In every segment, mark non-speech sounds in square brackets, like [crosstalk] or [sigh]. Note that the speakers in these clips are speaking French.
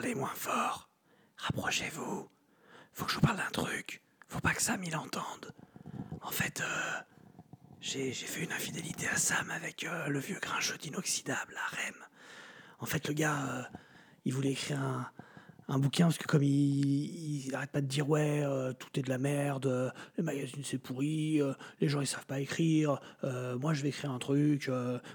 parlez moins fort. Rapprochez-vous. Faut que je vous parle d'un truc. Faut pas que Sam il entende. En fait, euh, j'ai fait une infidélité à Sam avec euh, le vieux grincheux d'inoxydable, la REM. En fait, le gars, euh, il voulait écrire un, un bouquin parce que comme il, il arrête pas de dire ouais, tout est de la merde, euh, le magazine c'est pourri, les gens ils savent pas écrire, moi je vais écrire un truc,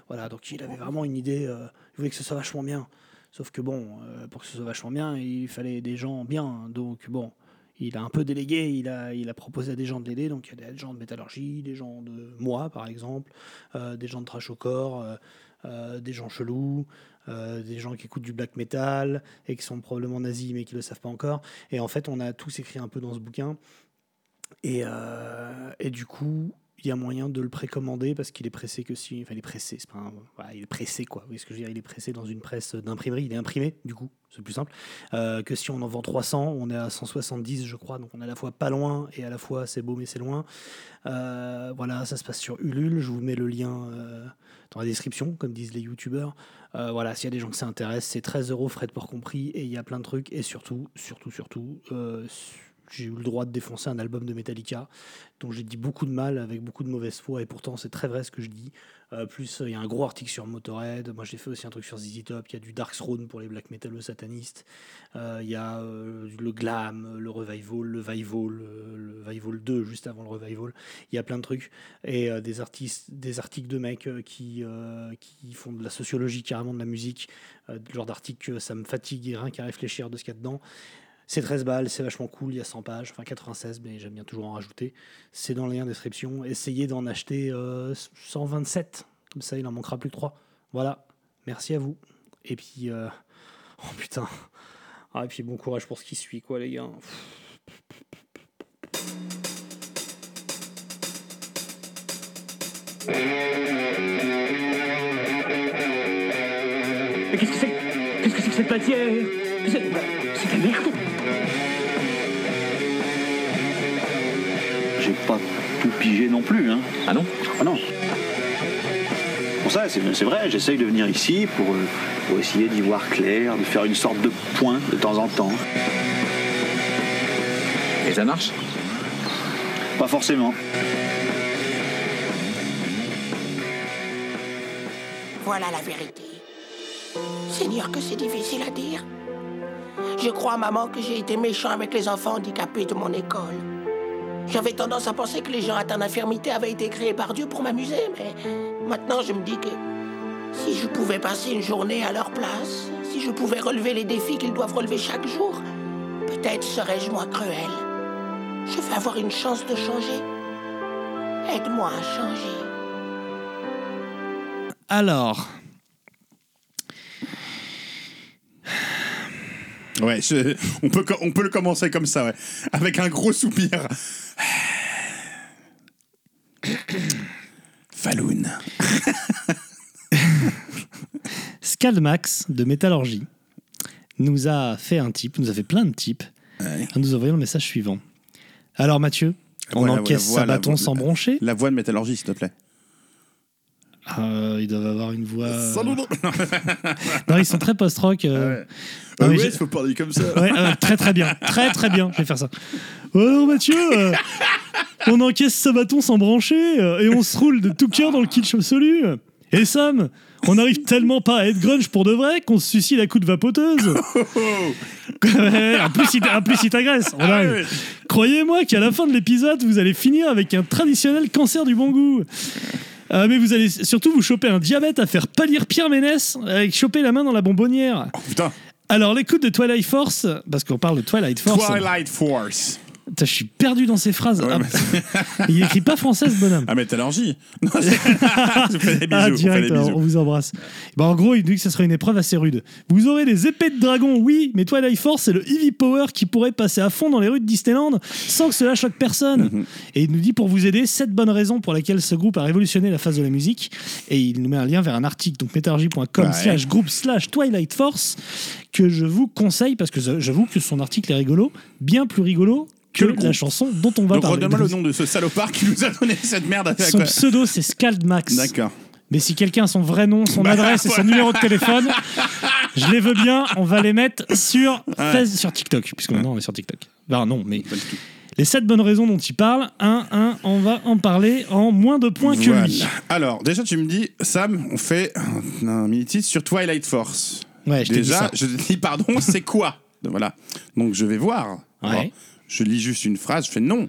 voilà. Donc il avait vraiment une idée, il voulait que ce soit vachement bien. Sauf que bon, euh, pour que ce soit vachement bien, il fallait des gens bien. Donc bon, il a un peu délégué, il a, il a proposé à des gens de l'aider. Donc il y a des gens de métallurgie, des gens de moi par exemple, euh, des gens de trash au corps, euh, des gens chelous, des gens qui écoutent du black metal et qui sont probablement nazis mais qui le savent pas encore. Et en fait, on a tous écrit un peu dans ce bouquin. Et, et du coup, il y a moyen de le précommander parce qu'il est pressé que si. Enfin, il est pressé, c'est pas un- il est pressé quoi. Vous voyez ce que je veux dire? Il est pressé dans une presse d'imprimerie. Il est imprimé, du coup, c'est plus simple. Euh, que si on en vend 300, on est à 170, je crois. Donc on est à la fois pas loin et à la fois c'est beau mais c'est loin. Euh, voilà, ça se passe sur Ulule. Je vous mets le lien euh, dans la description, comme disent les youtubeurs. Voilà, s'il y a des gens que ça intéresse, c'est 13 euros, frais de port compris, et il y a plein de trucs. Et surtout, surtout, surtout, j'ai eu le droit de défoncer un album de Metallica dont j'ai dit beaucoup de mal avec beaucoup de mauvaise foi, et pourtant c'est très vrai ce que je dis. Euh, plus, il y a un gros article sur Motorhead. Moi, j'ai fait aussi un truc sur ZZ Top. Il y a du Dark Throne pour les black metal satanistes. Euh, Il y a euh, le glam, le revival, le revival, euh, le revival 2 juste avant le revival. Il y a plein de trucs et euh, des artistes, des articles de mecs euh, qui euh, qui font de la sociologie carrément de la musique. Euh, le genre d'articles ça me fatigue rien qu'à réfléchir de ce qu'il y a dedans. C'est 13 balles, c'est vachement cool, il y a 100 pages, enfin 96, mais j'aime bien toujours en rajouter. C'est dans le lien description. Essayez d'en acheter euh, 127, comme ça il en manquera plus que 3. Voilà, merci à vous. Et puis, euh, [laughs] oh putain. Ah, et puis bon courage pour ce qui suit, quoi, les gars. Mais qu'est-ce que c'est Qu'est-ce que c'est que cette matière? C'est de la non plus, hein. Ah non Ah non. Pour ça, c'est c'est vrai, j'essaye de venir ici pour, euh, pour essayer d'y voir clair, de faire une sorte de point de temps en temps. Et ça marche? Pas forcément. Voilà la vérité. Seigneur, que c'est difficile à dire. Je crois, maman, que j'ai été méchant avec les enfants handicapés de mon école. J'avais tendance à penser que les gens atteints d'infirmité avaient été créés par Dieu pour m'amuser, mais maintenant je me dis que si je pouvais passer une journée à leur place, si je pouvais relever les défis qu'ils doivent relever chaque jour, peut-être serais-je moins cruel. Je vais avoir une chance de changer. Aide-moi à changer. Alors, Ouais, je- on, peut, on peut le commencer comme ça, ouais. Avec un gros soupir. [laughs] Scaldmax de Métallurgie nous a fait un type, nous a fait plein de types, Ouais. en nous envoyant le message suivant. Alors Mathieu, on Voilà, encaisse voilà, sa voilà, bâton sans broncher La voix de métallurgie, s'il te plaît. Euh, Ils doivent avoir une voix... euh, [laughs] Non, ils sont très post-rock. euh. Ouais. Non, Ah ouais, il faut parler comme ça. Ouais, euh, très très bien, très très bien, je vais faire ça. Alors Mathieu, euh, on encaisse sa bâton sans brancher euh, et on se roule de tout cœur dans le kitsch absolu. Et Sam, on arrive tellement pas à être grunge pour de vrai qu'on se suicide à coups de vapoteuse. Ouais, en plus, il, en plus, il t'agresse. Ah. Croyez-moi qu'à la fin de l'épisode, vous allez finir avec un traditionnel cancer du bon goût. Euh, mais vous allez surtout vous choper un diabète à faire pâlir Pierre Ménès avec choper la main dans la bonbonnière. Oh, putain. Alors, l'écoute de Twilight Force, parce qu'on parle de Twilight Force. Twilight Force. Putain, je suis perdu dans ces phrases. Ouais, Ah, il écrit pas français, ce bonhomme. Ah. [laughs] Non, [laughs] je fais des bisous. Ah, on direct, des alors, bisous. on vous embrasse. Bah, en gros, il dit que ce serait une épreuve assez rude. Vous aurez des épées de dragon, oui, mais Twilight Force, c'est le Eevee Power qui pourrait passer à fond dans les rues de Disneyland sans que cela choque personne. Mhm. Et il nous dit pour vous aider, sept bonnes raisons pour lesquelles ce groupe a révolutionné la phase de la musique. Et il nous met un lien vers un article, donc métallurgie.com Ouais. slash groupe slash Twilight Force, que je vous conseille parce que j'avoue que son article est rigolo, bien plus rigolo que, la chanson dont on va Donc, parler. redonne-moi le nom de ce salopard qui nous a donné cette merde à. Son quoi. pseudo, c'est Scaldmax. D'accord. Mais si quelqu'un a son vrai nom, son Bah, adresse et son numéro de téléphone, [laughs] Je les veux bien, on va les mettre sur, Ouais. Sur TikTok, puisque maintenant on est sur TikTok. Enfin, non, mais les 7 bonnes raisons dont il parle, un, un, on va en parler en moins de points que Voilà. lui. Alors, déjà, tu me dis, Sam, on fait un, mini-titre sur Twilight Force. Ouais, je t'ai dit Déjà, ça. je te dis, pardon, c'est quoi? Voilà. Donc, je vais voir. Ouais. Alors, je lis juste une phrase, je fais non.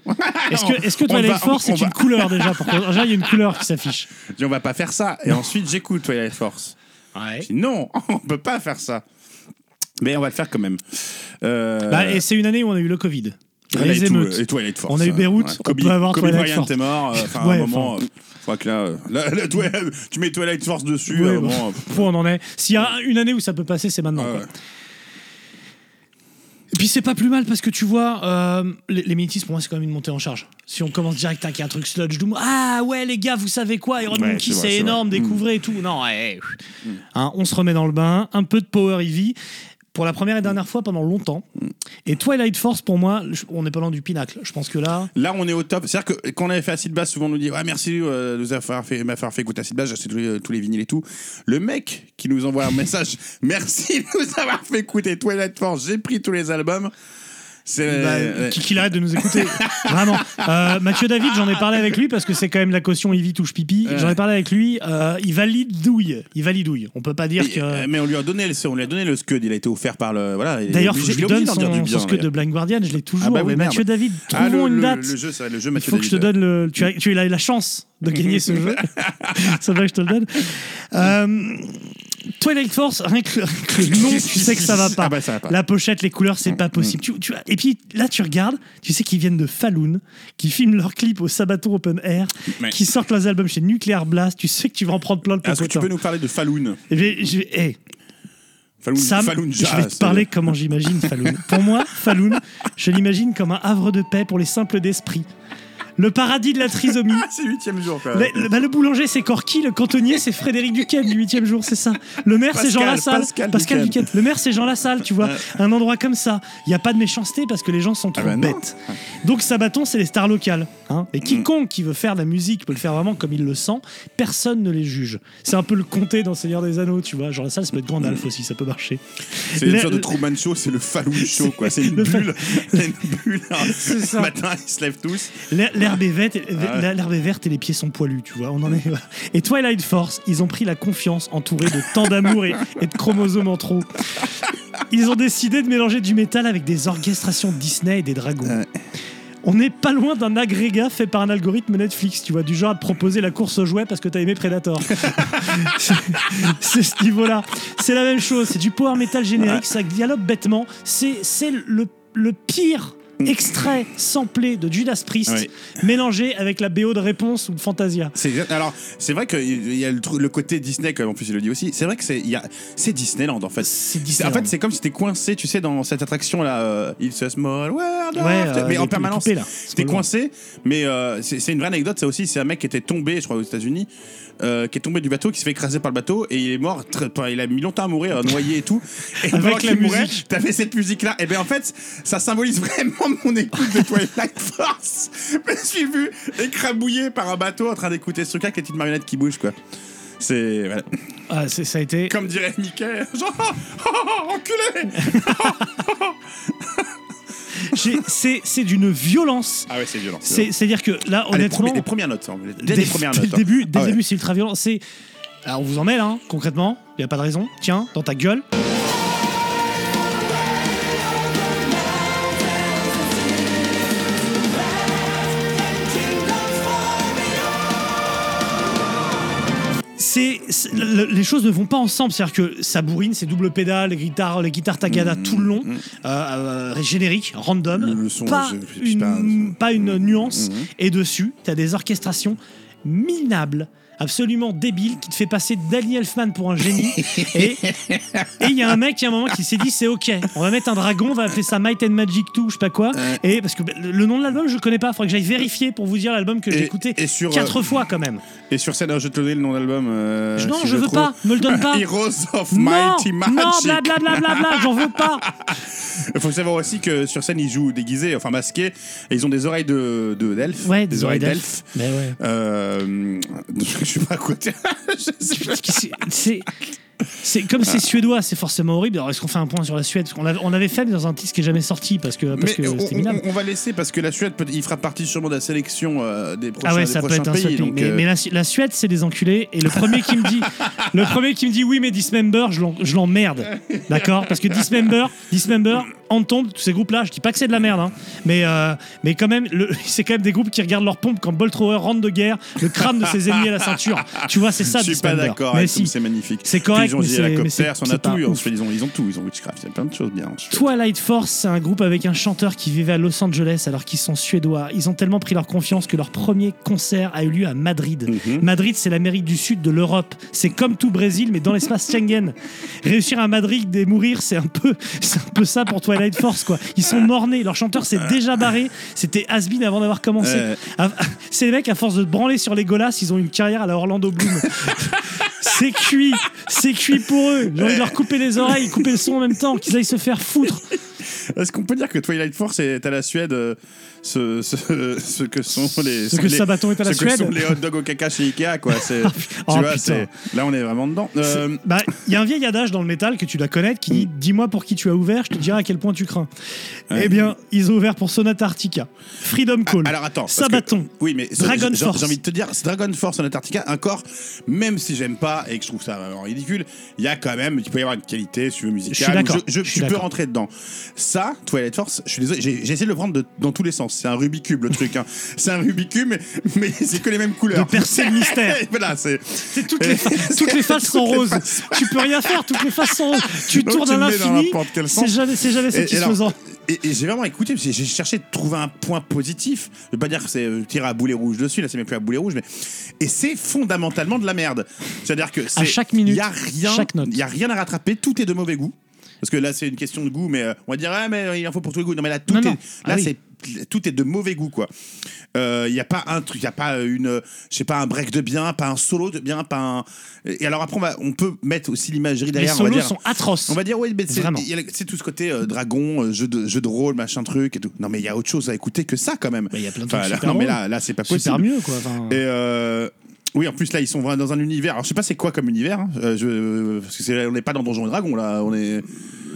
Est-ce [laughs] que, est-ce que On Twilight va- Force, c'est va- une couleur déjà pour [laughs] Déjà, il y a une couleur qui s'affiche. Je dis, on va pas faire ça. Et ensuite, j'écoute Twilight Force. Ouais. Je dis, non, [laughs] on peut pas faire ça. Mais on va le faire quand même. Euh, Bah, et c'est une année où on a eu le Covid. là, les et tout, émeutes. et Twilight Force. On a eu hein. Beyrouth, on Kobe, peut avoir Kobe Twilight Force. est mort. euh, Enfin, à Ouais, un moment, euh, je crois que là, euh, là, là, Twi- tu mets Twilight Force dessus. Ouais, on en est S'il y a une année où ça peut passer, c'est maintenant. ouais, quoi. Et puis c'est pas plus mal parce que tu vois, euh, les, les Minitis pour moi c'est quand même une montée en charge. Si on commence direct avec un truc sludge doom, ah ouais les gars, vous savez quoi, Iron Ouais, Monkey c'est énorme, vrai. Mm. découvrez et tout. Non, ouais, Hein, on se remet dans le bain, un peu de Power Eevee pour la première et dernière fois pendant longtemps. Et Twilight Force pour moi, on n'est pas loin du pinacle. Je pense que là, Là, on est au top. C'est-à-dire que quand on avait fait Acid Bass, souvent on nous dit ouais, merci euh, de nous avoir fait, m'avoir fait écouter Acid Bass, j'ai acheté tous les, tous les vinyles et tout. Le mec qui nous envoie un message [laughs] merci de nous avoir fait écouter Twilight Force, j'ai pris tous les albums. C'est. bah, ouais. qu'il arrête de nous écouter. [laughs] Vraiment. Euh, Mathieu David, j'en ai parlé avec lui parce que c'est quand même la caution Eevee touche pipi. Ouais. J'en ai parlé avec lui. euh, il valide douille. Il valide douille. On peut pas dire que. euh, mais on lui a donné le, on lui a donné le scud, il a été offert par le. Voilà, il D'ailleurs, je il lui donne son, bien, scud de. Blind Guardian, je l'ai toujours. Ah bah oui, mais merde. Mathieu David, Ah, trouvons le, une le- date. le jeu, c'est le jeu Il Mathieu faut que je te donne le. Tu as, tu as eu la chance de gagner ce [laughs] jeu. [laughs] Ça va que je te le donne. Euh, Twilight Force, rien que, le- rien que le nom, tu sais que ça va pas. Ah bah, ça va pas. La pochette, les couleurs, c'est pas possible. Tu, tu- et puis là, tu regardes, tu sais qu'ils viennent de Falloon, qui filment leurs clips au Sabaton Open Air, qui sortent leurs albums chez Nuclear Blast. Tu sais que tu vas en prendre plein le Est-ce que tu peux nous parler de Falloon? Et je- je- hey, Falloon, Sam, Falloon je vais te parler comment j'imagine Falloon. Pour moi, Falloon, je l'imagine comme un havre de paix pour les simples d'esprit. Le paradis de la trisomie. [laughs] Ah, c'est huitième jour, quoi. Le, le- bah, le boulanger, c'est Corky. Le cantonnier, c'est Frédéric Duquesne du 8 jour, c'est ça. Le maire, c'est Jean Pascal, Lassalle. Pascal Duquesne. Duquesne. Le maire, c'est Jean Lassalle, tu vois. Un endroit comme ça. Il n'y a pas de méchanceté parce que les gens sont trop bah bêtes. Donc, Sabaton, c'est les stars locales. hein. Mm. Et quiconque qui veut faire de la musique peut le faire vraiment comme il le sent. Personne ne les juge. C'est un peu le comté dans Seigneur des Anneaux, tu vois. Jean Lassalle, ça peut être Gandalf Mm. aussi, ça peut marcher. C'est une Le- sorte de Truman Show, c'est le Falloon Show, quoi. C'est une [laughs] fa- bulle. une bulle. C'est ça. Le matin, ils se lèvent tous. L'herbe est, verte, Ah ouais. l'herbe est verte et les pieds sont poilus, tu vois. On en est. Et Twilight Force, ils ont pris la confiance entourée de tant d'amour et, et de chromosomes en trop. Ils ont décidé de mélanger du métal avec des orchestrations Disney et des dragons. Ouais. On n'est pas loin d'un agrégat fait par un algorithme Netflix, tu vois, du genre à te proposer la course aux jouets parce que t'as aimé Predator. [laughs] C'est- ce niveau-là. C'est la même chose, c'est du power metal générique, ça dialogue bêtement. C'est c'est le, le pire extrait samplé de Judas Priest mélangé avec la BO de réponse ou de Fantasia. C'est exact- alors c'est vrai qu'il y a le, côté Disney en plus il le dit aussi. C'est vrai que c'est il y a c'est Disneyland en fait. C'est Disneyland. En fait, c'est comme si t'étais coincé, tu sais, dans cette attraction là, euh, It's a small world. Ouais, euh, mais les- en permanence. poupées, là. T'es coincé, mais euh, c'est c'est une vraie anecdote ça aussi. C'est un mec qui était tombé, je crois, aux États-Unis, euh, qui est tombé du bateau, qui s'est fait écraser par le bateau et il est mort. très- enfin, il a mis longtemps à mourir, euh, noyé et tout. Et [laughs] Avec pendant la qu'il mourait. T'avais cette musique là. Et bien en fait, ça symbolise [laughs] vraiment mon écoute de Twilight Force. Je me suis vu écrabouillé par un bateau en train d'écouter ce truc là avec les petites marionnettes qui bougent quoi. C'est voilà. Ah, c'est- ça a été. Comme dirait Mickey, genre [laughs] oh, oh, oh, enculé [laughs] j'ai- C'est c'est d'une violence. Ah ouais, c'est violent. C'est- C'est-à-dire que là, Ah, honnêtement. premiers- les premières notes, hein, dès, les premières dès notes. le début, hein. dès Ah le ouais. début, c'est ultra violent. C'est. Alors, on vous en là, hein, concrètement. Il n'y a pas de raison. Tiens, dans ta gueule. C'est, c'est- le- les choses ne vont pas ensemble. C'est-à-dire que ça bourrine, c'est double pédale, les guitares, les guitares Tagada tout le long, euh, euh, générique, random, Le- le son, pas, je- je une, pas une nuance. Et dessus, tu as des orchestrations minables, absolument débiles, qui te fait passer Danny Elfman pour un génie. [laughs] et il y a un mec, il y a un moment qui s'est dit c'est ok, on va mettre un dragon, on va appeler ça Might and Magic 2, je sais pas quoi. Et parce que le nom de l'album, je connais pas, faudrait que j'aille vérifier pour vous dire l'album que j'ai écouté et sur, quatre euh, fois quand même. Et sur scène, je te donner le nom d'album. euh, non, si je veux trouve. pas, me le donne pas. [laughs] Heroes of non, Mighty Magic. non, blablabla, bla, bla, bla, j'en veux pas. Il [laughs] faut savoir aussi que sur scène, ils jouent déguisés, enfin masqués, et ils ont des oreilles de de- d'elfes. Ouais, des, oreilles d'elfes. Mais ouais. Euh, [laughs] je sais pas à quoi. dire. Je sais pas. C'est- comme c'est suédois, c'est forcément horrible. Alors est-ce qu'on fait un point sur la Suède? Parce on avait fait mais dans un titre qui est jamais sorti parce que parce Mais que on, c'était minable. on va laisser parce que la Suède, peut- il fera partie sûrement de la sélection euh, des prochains, Ah ouais, des ça peut être un pays. donc, Mais, euh, mais la, Su- la Suède, c'est des enculés. Et le premier qui me dit, le premier qui me dit oui, mais Dismember, je l'emmerde. D'accord? Parce que Dismember, Dismember, Entombe, tous ces groupes-là, je dis pas que c'est de la merde, hein, mais, euh, mais quand même, [laughs] c'est quand même des groupes qui regardent leur pompe quand Bolt Thrower rentre de guerre, le crâne de ses ennemis à la ceinture. Tu vois, c'est ça, je suis pas d'accord Mais si. c'est magnifique. C'est correct, Ils ont ils ont, ils ont tout, ils ont Witchcraft, il y a plein de choses bien. Twilight Force, c'est un groupe avec un chanteur qui vivait à Los Angeles alors qu'ils sont suédois. Ils ont tellement pris leur confiance que leur premier concert a eu lieu à Madrid. Mhm. Madrid, c'est l'Amérique du Sud de l'Europe. C'est comme tout Brésil, mais dans l'espace Schengen. Réussir à Madrid et mourir, c'est un peu, c'est un peu ça pour Twilight Force, quoi. Ils sont morts-nés. Leur chanteur s'est déjà barré. C'était Asbin avant d'avoir commencé. Euh. À- C'est les mecs, à force de branler sur les golas, ils ont une carrière à la Orlando Bloom. [laughs] c'est cuit. C'est cuit pour eux. J'ai envie de leur couper les oreilles, couper le son en même temps, qu'ils aillent se faire foutre. [laughs] Est-ce qu'on peut dire que Twilight Force est à la Suède euh, ce, ce, [laughs] ce que sont les. Ce que les- Sabaton est à la ce que sont les hot dogs au caca chez Ikea, quoi. [laughs] C'est- Oh, tu vois, putain. c'est- là, on est vraiment dedans. Euh, Bah, il y a un vieil adage dans le métal que tu dois connaître qui dit Dis-moi pour qui tu as ouvert, je te dirai à quel point tu crains. Eh bien, ils ont ouvert pour Sonata Arctica, Freedom Call, Alors attends. parce que- Sabaton. oui, mais Dragon j'ai- Force. J'ai envie de te dire, Dragon Force en Antarctica, encore, même si j'aime pas et que je trouve ça vraiment ridicule, il y a quand même, il peut y avoir une qualité, si tu veux, musicale. Je Je, je- je suis peux rentrer dedans. Ça, Twilight Force, je suis désolé, j'ai essayé de le prendre de- dans tous les sens. C'est un Rubik's Cube, le truc. hein. C'est un Rubik's Cube, mais, mais [laughs] c'est que les mêmes couleurs. De percer le mystère. [laughs] voilà, c'est. Toutes les, [laughs] toutes les faces sont roses. faces. Tu peux rien faire, toutes les faces sont roses. Tu Donc, tournes tu à l'infini. C'est jamais, c'est jamais et satisfaisant. Et, et j'ai vraiment écouté, j'ai cherché de trouver un point positif. Je veux pas dire que c'est euh, tirer à boulet rouge dessus, là c'est même plus à boulet rouge, mais. Et c'est fondamentalement de la merde. C'est-à-dire que c'est. chaque minute, Il y a rien. chaque note. Il y a rien à rattraper, tout est de mauvais goût. Parce que là, c'est une question de goût, mais euh, on va dire, ah, mais il en faut pour tous les goûts. Non, mais là, tout Non, est, non. là, Ah oui. c'est tout est de mauvais goût, quoi. Euh, Il n'y a pas un truc, il n'y a pas une, je sais pas, un break de bien, pas un solo de bien, pas un. Et alors après, on, va- on peut mettre aussi l'imagerie Les derrière. on va solos dire, sont atroces. on va dire, oui, mais c'est y c'est tout ce côté euh, dragon, euh, jeu, de, jeu de rôle, machin truc et tout. Non, mais il y a autre chose à écouter que ça quand même. Bah, il y a plein de Enfin, trucs là- super Non, mais là, là c'est pas possible. Super mieux, quoi. Enfin, Et euh, oui, en plus, là, ils sont dans un univers. Alors, je sais pas c'est quoi comme univers. hein. Euh, je, parce que on n'est pas dans Donjons et Dragons, là. On est.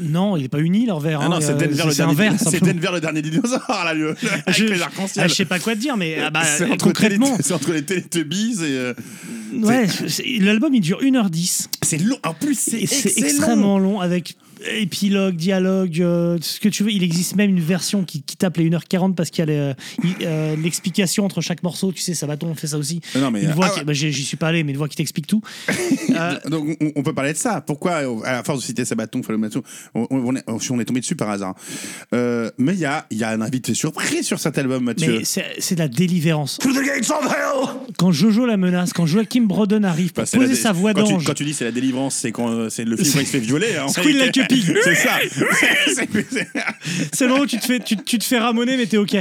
Non, il est pas uni leur verre. Ah hein. non, c'est Euh, Denver, le dernier, verre. c'est. Denver le dernier dinosaure, là, le, [laughs] avec Je, les ah, je sais pas quoi te dire, mais ah bah, c'est entre, concrètement, Télé- [laughs] c'est entre les Teletubbies et. euh, ouais, l'album il dure 1h10. c'est long. En plus, c'est extrêmement long avec épilogue, dialogue, euh, ce que tu veux. Il existe même une version qui, qui tape les 1h40 parce qu'il y a euh, euh, l'explication entre chaque morceau. Tu sais, Sabaton on fait ça aussi. Non, mais, Une voix ah qui- ouais. bah, j'y suis pas allé, mais une voix qui t'explique tout. [laughs] Donc on, on peut parler de ça. Pourquoi, à la force de citer Sabaton, Falomato, on, on, on est, on est tombé dessus par hasard. Euh, mais il y a, y a un invité surprise sur cet album, Mathieu. mais c'est de la délivrance. Quand Jojo la menace, quand Joachim Broden arrive pour Bah, poser sa voix quand d'ange. quand tu dis c'est la délivrance, c'est quand euh, c'est le film quand il se fait violer. hein, réalité. like a pig. c'est ça. C'est- le moment où tu te fais, tu, tu te fais ramoner, mais t'es ok.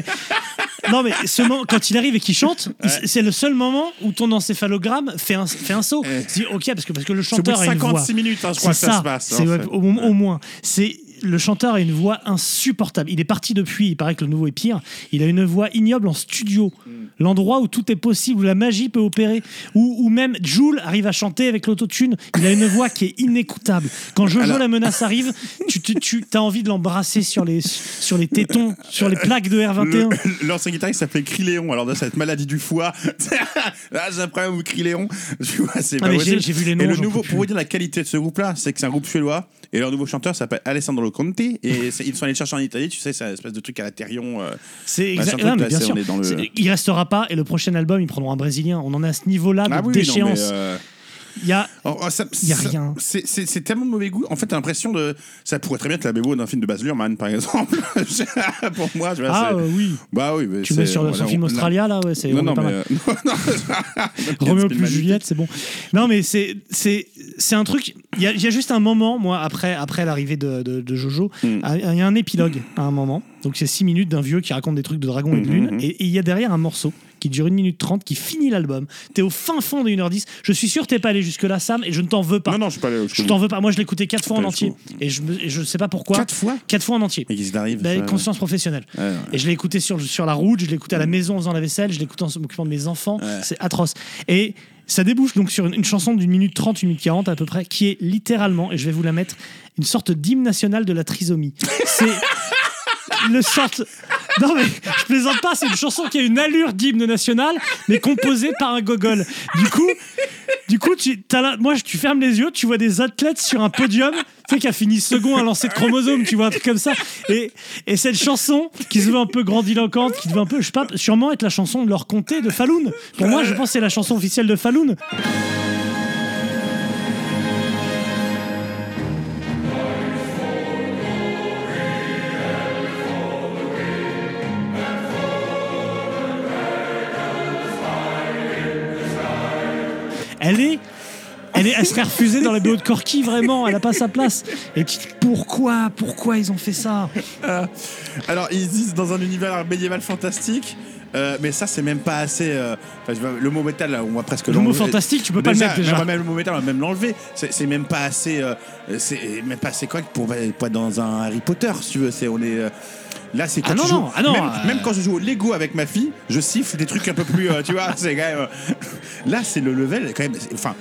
Non, mais ce moment, quand il arrive et qu'il chante, c'est le seul moment où ton encéphalogramme fait un, fait un saut. Ouais. Tu dis, ok, parce que, parce que le chanteur a une voix. 56 minutes, hein, je crois que C'est ça, ça, se passe. c'est hein, au moins. C'est le chanteur a une voix insupportable. Il est parti depuis. Il paraît que le nouveau est pire. Il a une voix ignoble en studio, Mm. l'endroit où tout est possible, où la magie peut opérer, où, où même Jules arrive à chanter avec l'autotune. Il a une voix qui est inécoutable. Quand Jojo Alors- la menace arrive, tu, tu, tu as envie de l'embrasser sur les sur les tétons, sur les plaques de R21. Le- L'ancien guitariste s'appelait Criléon, alors de cette maladie du foie. Là, [laughs] j'ai un problème avec Criléon. Tu vois, c'est Ah, pas j'ai- vu les noms, Et le nouveau, pour vous dire la qualité de ce groupe-là, c'est que c'est un groupe suédois. Et leur nouveau chanteur s'appelle Alessandro Conti. Et [laughs] ils sont allés le chercher en Italie, tu sais, c'est une espèce de truc à la euh, C'est Bah, c'est un exact. truc non, mais là, bien c'est- sûr. on est dans le- Il restera pas et le prochain album ils prendront un brésilien. On en est à ce niveau-là de Ah oui, oui, non, mais, déchéance. euh, Il y a oh, oh, ça- Y a ça- rien. C'est tellement de mauvais goût. En fait, t'as l'impression de. Ça pourrait très bien être la bébo d'un film de Baz Luhrmann, par exemple. [laughs] pour moi, je vois, ah euh, oui. Bah oui, mais Tu mets sur son film Australia là, ouais, c'est Non, non, mais. euh. [laughs] [laughs] Roméo plus. Juliette, c'est bon. Non, mais c'est un truc. Il y, y a juste un moment, moi, après après l'arrivée de, de, de Jojo, Mm. ah, il y a un épilogue à un moment. Donc c'est 6 minutes d'un vieux qui raconte des trucs de dragon et de Mhm, lune. mhm. Et et il y a derrière un morceau qui dure 1 minute 30 qui finit l'album. T'es au fin fond de 1h10. Je suis sûr que t'es pas allé jusque-là, Sam, et je ne t'en veux pas. Non, non, je suis pas allé Je t'en veux pas. Moi, je l'ai écouté 4 fois en entier. Et je, me- et je sais pas pourquoi. Quatre fois 4 fois en entier. Mais qu'est-ce qui t'arrive Ben, ça conscience professionnelle. Ouais, ouais. Et je l'ai écouté sur, sur la route, je l'ai écouté à la maison en faisant la vaisselle, je l'ai écouté en m'occupant de mes enfants. Ouais. C'est atroce. Et ça débouche donc sur une, une chanson d'une minute 30, une minute 40 à peu près, qui est littéralement, et je vais vous la mettre, une sorte d'hymne national de la trisomie. C'est [laughs] le sorte. Non mais je plaisante pas, c'est une chanson qui a une allure d'hymne national, mais composée par un gogol. Du coup, du coup, tu, là, moi, tu fermes les yeux, tu vois des athlètes sur un podium, tu sais, qui a fini second à lancer de chromosomes, tu vois, un truc comme ça. Et, et cette chanson, qui se veut un peu grandiloquente, qui veut un peu, je sais pas, sûrement être la chanson de leur comté de Falloun. Pour moi, je pense que c'est la chanson officielle de Falloun. Serait refusée dans la BO de Corky, vraiment, elle a pas sa place. Et tu te dis, pourquoi, pourquoi ils ont fait ça Alors, ils disent dans un univers médiéval fantastique. euh, mais ça, c'est même pas assez. euh, enfin, je vois, le mot métal, là, on va presque Le mot l'enlever. fantastique, tu peux pas le mettre, déjà. Même, même le mot métal, on va même l'enlever. C'est c'est même pas assez. euh, c'est même pas assez correct pour, pour être dans un Harry Potter, si tu veux. C'est on est. euh, Là, c'est quand Ah non, tu joues. non, ah non, même, euh. même quand je joue au Lego avec ma fille, je siffle des trucs un peu plus. euh, tu vois, c'est quand même. euh, Là, c'est le level, quand même. c'est- Enfin.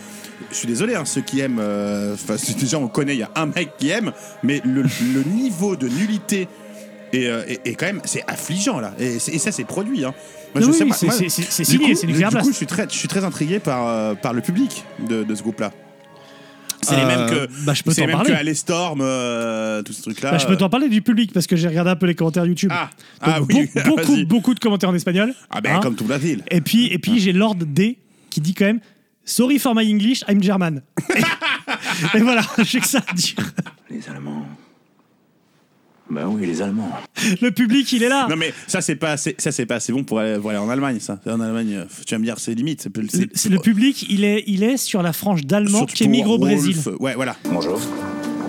Je suis désolé, hein, ceux qui aiment. euh, Enfin, c'est- déjà, on connaît, il y a un mec qui aime, mais le, le niveau de nullité et, euh, et- et quand même, c'est affligeant là. Et, ça, c'est produit. Hein. Moi, Oui, je sais oui, pas, c'est- signé, coup- c'est du Du coup, je suis très, je suis très intrigué par, euh, par le public de, de ce groupe-là. C'est les Euh, mêmes que. bah, je peux les mêmes parler. que Alestorm, euh, tout ce truc-là. Bah, Je peux t'en parler du public parce que j'ai regardé un peu les commentaires YouTube. Ah, Donc, ah oui, beau- [laughs] beaucoup, beaucoup de commentaires en espagnol. Ah ben, Hein. comme toute la ville. Et puis, et puis j'ai Lord D qui dit quand même Sorry for my English, I'm German. et, [laughs] et voilà, [laughs] j'ai que ça à dire. Les Allemands. Ben oui, les Allemands. Le public, il est là. Non mais ça c'est pas assez, ça c'est pas assez bon pour aller, pour aller en Allemagne ça. En Allemagne, euh, tu vas me dire c'est limite. C'est, Le, c'est le public, il est, il est sur la frange d'Allemands surtout qui pour émigrent au. Brésil. Ouais voilà. Bonjour.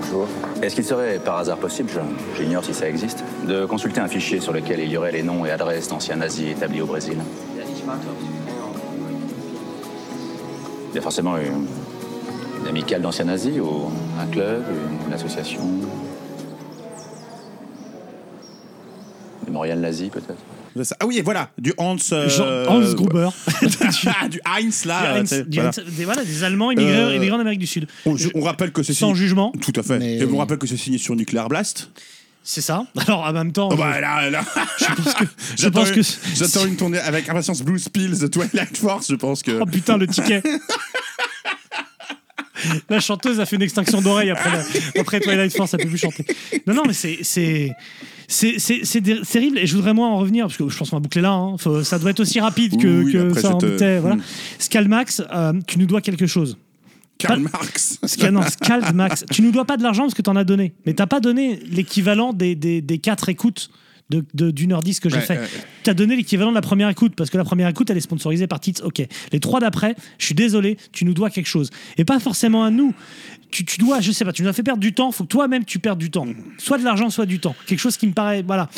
Bonjour. Est-ce qu'il serait par hasard possible, je- j'ignore si ça existe, de consulter un fichier sur lequel il y aurait les noms et adresses d'anciens nazis établis au Brésil? A forcément une, une amicale d'anciens nazis ou un club, une association Mémorial nazi peut-être Ah oui et voilà du Hans. euh, Jean- Hans Gruber. [laughs] Ah, du Heinz là. Du Heinz- du voilà. Heinz- des, voilà, des Allemands immigrés, Euh, immigrés en Amérique du Sud. On, je- on rappelle que c'est Sans signé- jugement. Tout à fait. Mais- Et on rappelle que c'est signé sur Nuclear Blast. C'est ça. [laughs] Alors, en même temps, Oh bah là, là. je pense que. [laughs] je J'attends pense une- que J'attends une tournée avec impatience Blue Spills de Twilight Force. Je pense que. Oh putain, le ticket. [laughs] La chanteuse a fait une extinction d'oreille après, la- après Twilight Force, elle peut plus chanter. Non, non, mais c'est. c'est terrible et je voudrais moi en revenir parce que je pense qu'on va boucler là. hein. Faut- ça doit être aussi rapide que, Oui, que après, ça en te- était. Voilà. Hmm. Scalmax, euh, tu nous dois quelque chose. Karl Marx. Non, Scalmax, tu nous dois pas de l'argent parce que tu en as donné, mais t'as pas donné l'équivalent des, des, des quatre écoutes de, de, d'une heure dix que j'ai Ouais, fait. ouais. Tu as donné l'équivalent de la première écoute parce que la première écoute elle est sponsorisée par Tits. Ok. Les trois d'après, je suis désolé, tu nous dois quelque chose et pas forcément à nous. Tu, tu dois, je sais pas, tu nous as fait perdre du temps. Faut que toi-même tu perdes du temps, soit de l'argent, soit du temps. Quelque chose qui me paraît, voilà.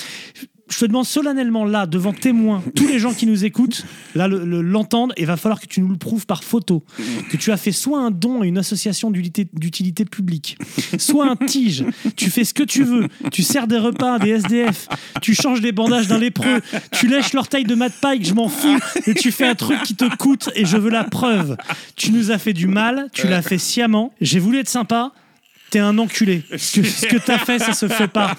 Je te demande solennellement là, devant témoins, tous les gens qui nous écoutent, là le- le- l'entendent, et va falloir que tu nous le prouves par photo, que tu as fait soit un don à une association d'utilité publique, soit un tige. Tu fais ce que tu veux. Tu sers des repas à des SDF, tu changes les bandages d'un lépreux, tu lèches l'orteil de Matt Pike, je m'en fous, mais tu fais un truc qui te coûte et je veux la preuve. Tu nous as fait du mal, tu l'as fait sciemment. J'ai voulu être sympa. T'es un enculé. Ce [laughs] que, ce que t'as fait, ça se fait pas.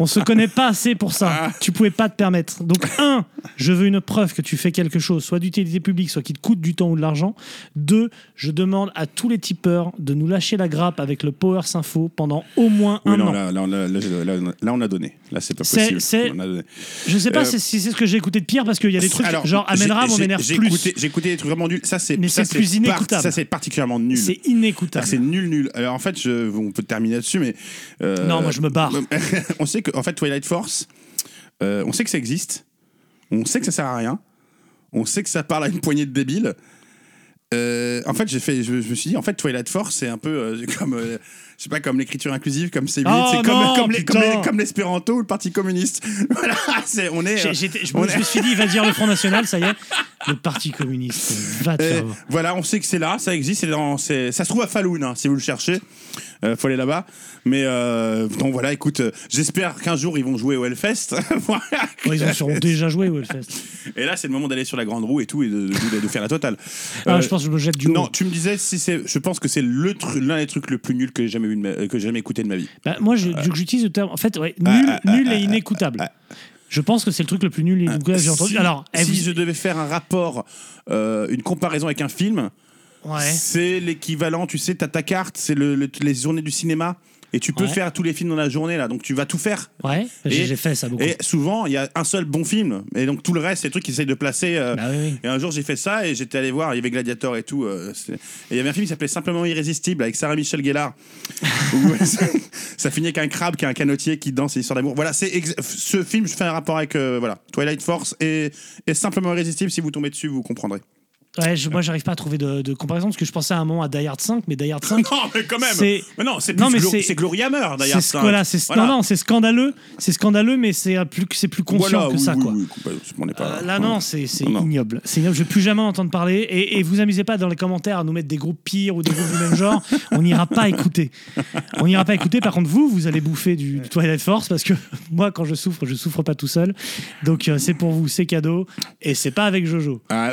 On se connaît pas assez pour ça. Tu pouvais pas te permettre. Donc, un, je veux une preuve que tu fais quelque chose, soit d'utilité publique, soit qui te coûte du temps ou de l'argent. Deux, je demande à tous les tipeurs de nous lâcher la grappe avec le Power Info pendant au moins Oui, un non, an. là, là, là, on a donné. Là, c'est pas possible. c'est- On a donné. Je sais pas Euh, si c'est ce que j'ai écouté de pire parce qu'il y a des trucs Alors, genre Amenram, on j'ai- m'énerve plus. écouté- J'ai écouté des trucs vraiment nuls. Ça, c'est Mais ça, c'est plus. Ça, c'est particulièrement nul. C'est inécoutable. C'est nul, nul. Alors en fait, je, on peut terminer là-dessus, mais. euh, Non, moi, je me barre. [laughs] on sait que, en fait, Twilight Force, euh, on sait que ça existe. On sait que ça sert à rien. On sait que ça parle à une poignée de débiles. Euh, en fait, j'ai fait, je, je me suis dit, en fait, Twilight Force, c'est un peu [laughs] comme, euh, sais pas, comme l'écriture inclusive, comme c'est Oh c'est comme, non, comme, les- comme, putain. les- comme l'espéranto ou le Parti communiste. [laughs] voilà, c'est, on est. J'ai- j'étais- je, on me, je suis dit, il va dire le Front National, ça y est. Le Parti communiste. Va te faire voilà, on sait que c'est là, ça existe, c'est dans, c'est- ça se trouve à Falloun, hein, si vous le cherchez. Euh, faut aller là-bas. Mais euh, donc voilà, écoute, euh, j'espère qu'un jour ils vont jouer au Hellfest. [laughs] Voilà. Ils ont sûrement déjà joué au Hellfest. Et là, c'est le moment d'aller sur la grande roue et tout et de, de- de faire la totale. Ah, Euh, je pense que je me jette du haut. Non, tu me disais si c'est. Je pense que c'est le tru- l'un des trucs le plus nul que j'ai jamais vu ma- que j'ai jamais écouté de ma vie. Bah, moi, que j'utilise le terme. En fait, ouais, nul, ah, ah, nul ah, et ah, inécoutable. ah. Je pense que c'est le truc le plus nul et inécoutable que j'ai entendu. Si- Alors, eh, si vous- je devais faire un rapport, euh, une comparaison avec un film, Ouais. c'est l'équivalent. Tu sais, t'as ta carte, c'est le, le- les journées du cinéma. Et tu peux Ouais. faire tous les films dans la journée là, donc tu vas tout faire. Ouais, j'ai fait ça beaucoup. Et souvent, il y a un seul bon film, et donc tout le reste, c'est des trucs qu'ils essayent de placer. euh, Bah oui, oui. Et un jour, j'ai fait ça et j'étais allé voir, il y avait Gladiator et tout. euh, et il y avait un film qui s'appelait Simplement Irrésistible avec Sarah Michel Gellar. [laughs] où ça, ça finit avec un crabe qui a un canotier qui danse et l'histoire d'amour. Voilà, c'est ce film, je fais un rapport avec euh, voilà, Twilight Force et, et Simplement Irrésistible. Si vous tombez dessus, vous comprendrez. Ouais, je- moi, j'arrive pas à trouver de, de comparaison parce que je pensais à un moment à Die Hard 5, mais Die Hard 5. [laughs] Non, mais quand même. C'est- Mais non, c'est Non, mais c'est- Hammer C'est d'ailleurs. ce- voilà, c'est non, non, c'est scandaleux, c'est scandaleux, mais c'est plus, c'est plus conscient que ça, quoi. on n'est pas. Euh, là, non, c'est c'est Non, non. ignoble. C'est ignoble. Je vais plus jamais en entendre parler. Et, et vous amusez pas dans les commentaires à nous mettre des groupes pires ou des groupes du même genre. [laughs] On n'ira pas écouter. On n'ira pas écouter. Par contre, vous, vous allez bouffer du, du Twilight Force parce que [laughs] moi, quand je souffre, je souffre pas tout seul. Donc, euh, c'est pour vous, c'est cadeau. Et c'est pas avec Jojo. Ah.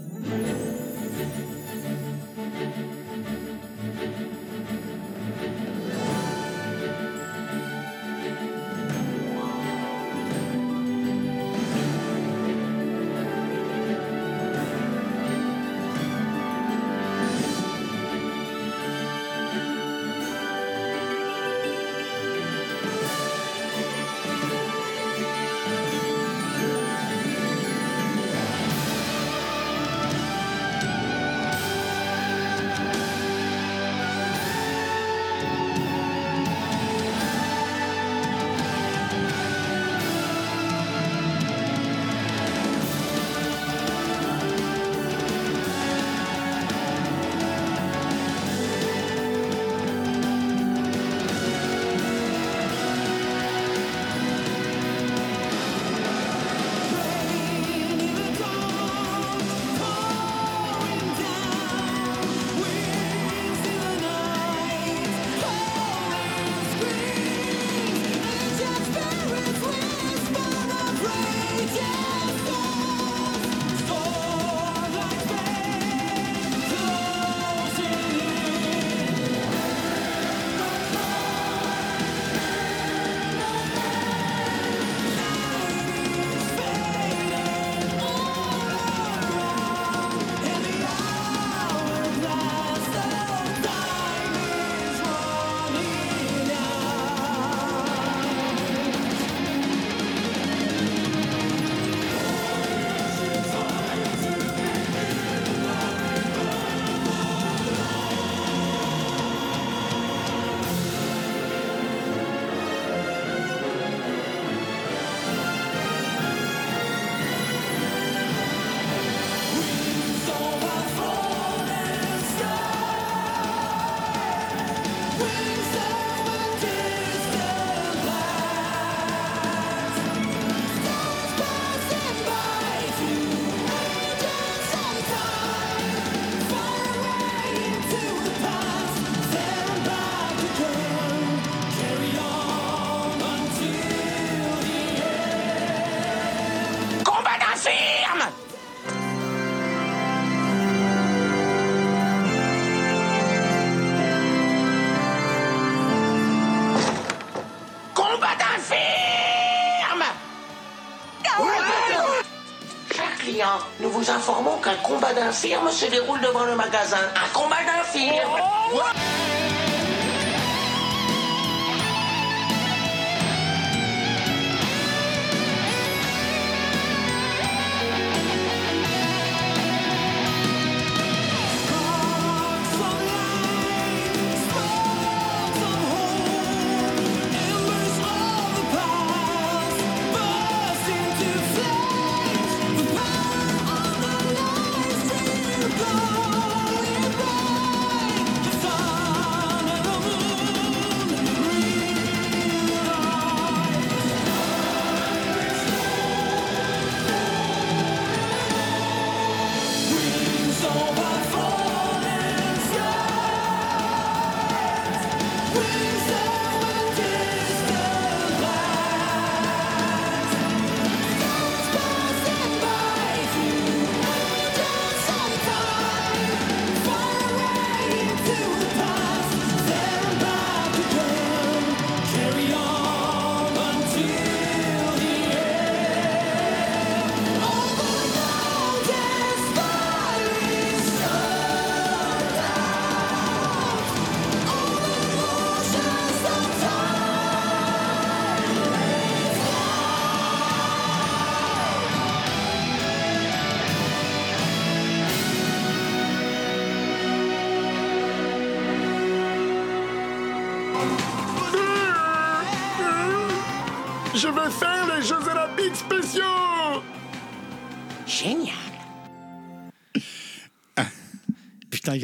combat d'infirme se déroule devant le magasin. Un combat d'infirme Fire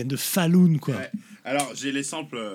de Falloon, quoi. Alors, j'ai les samples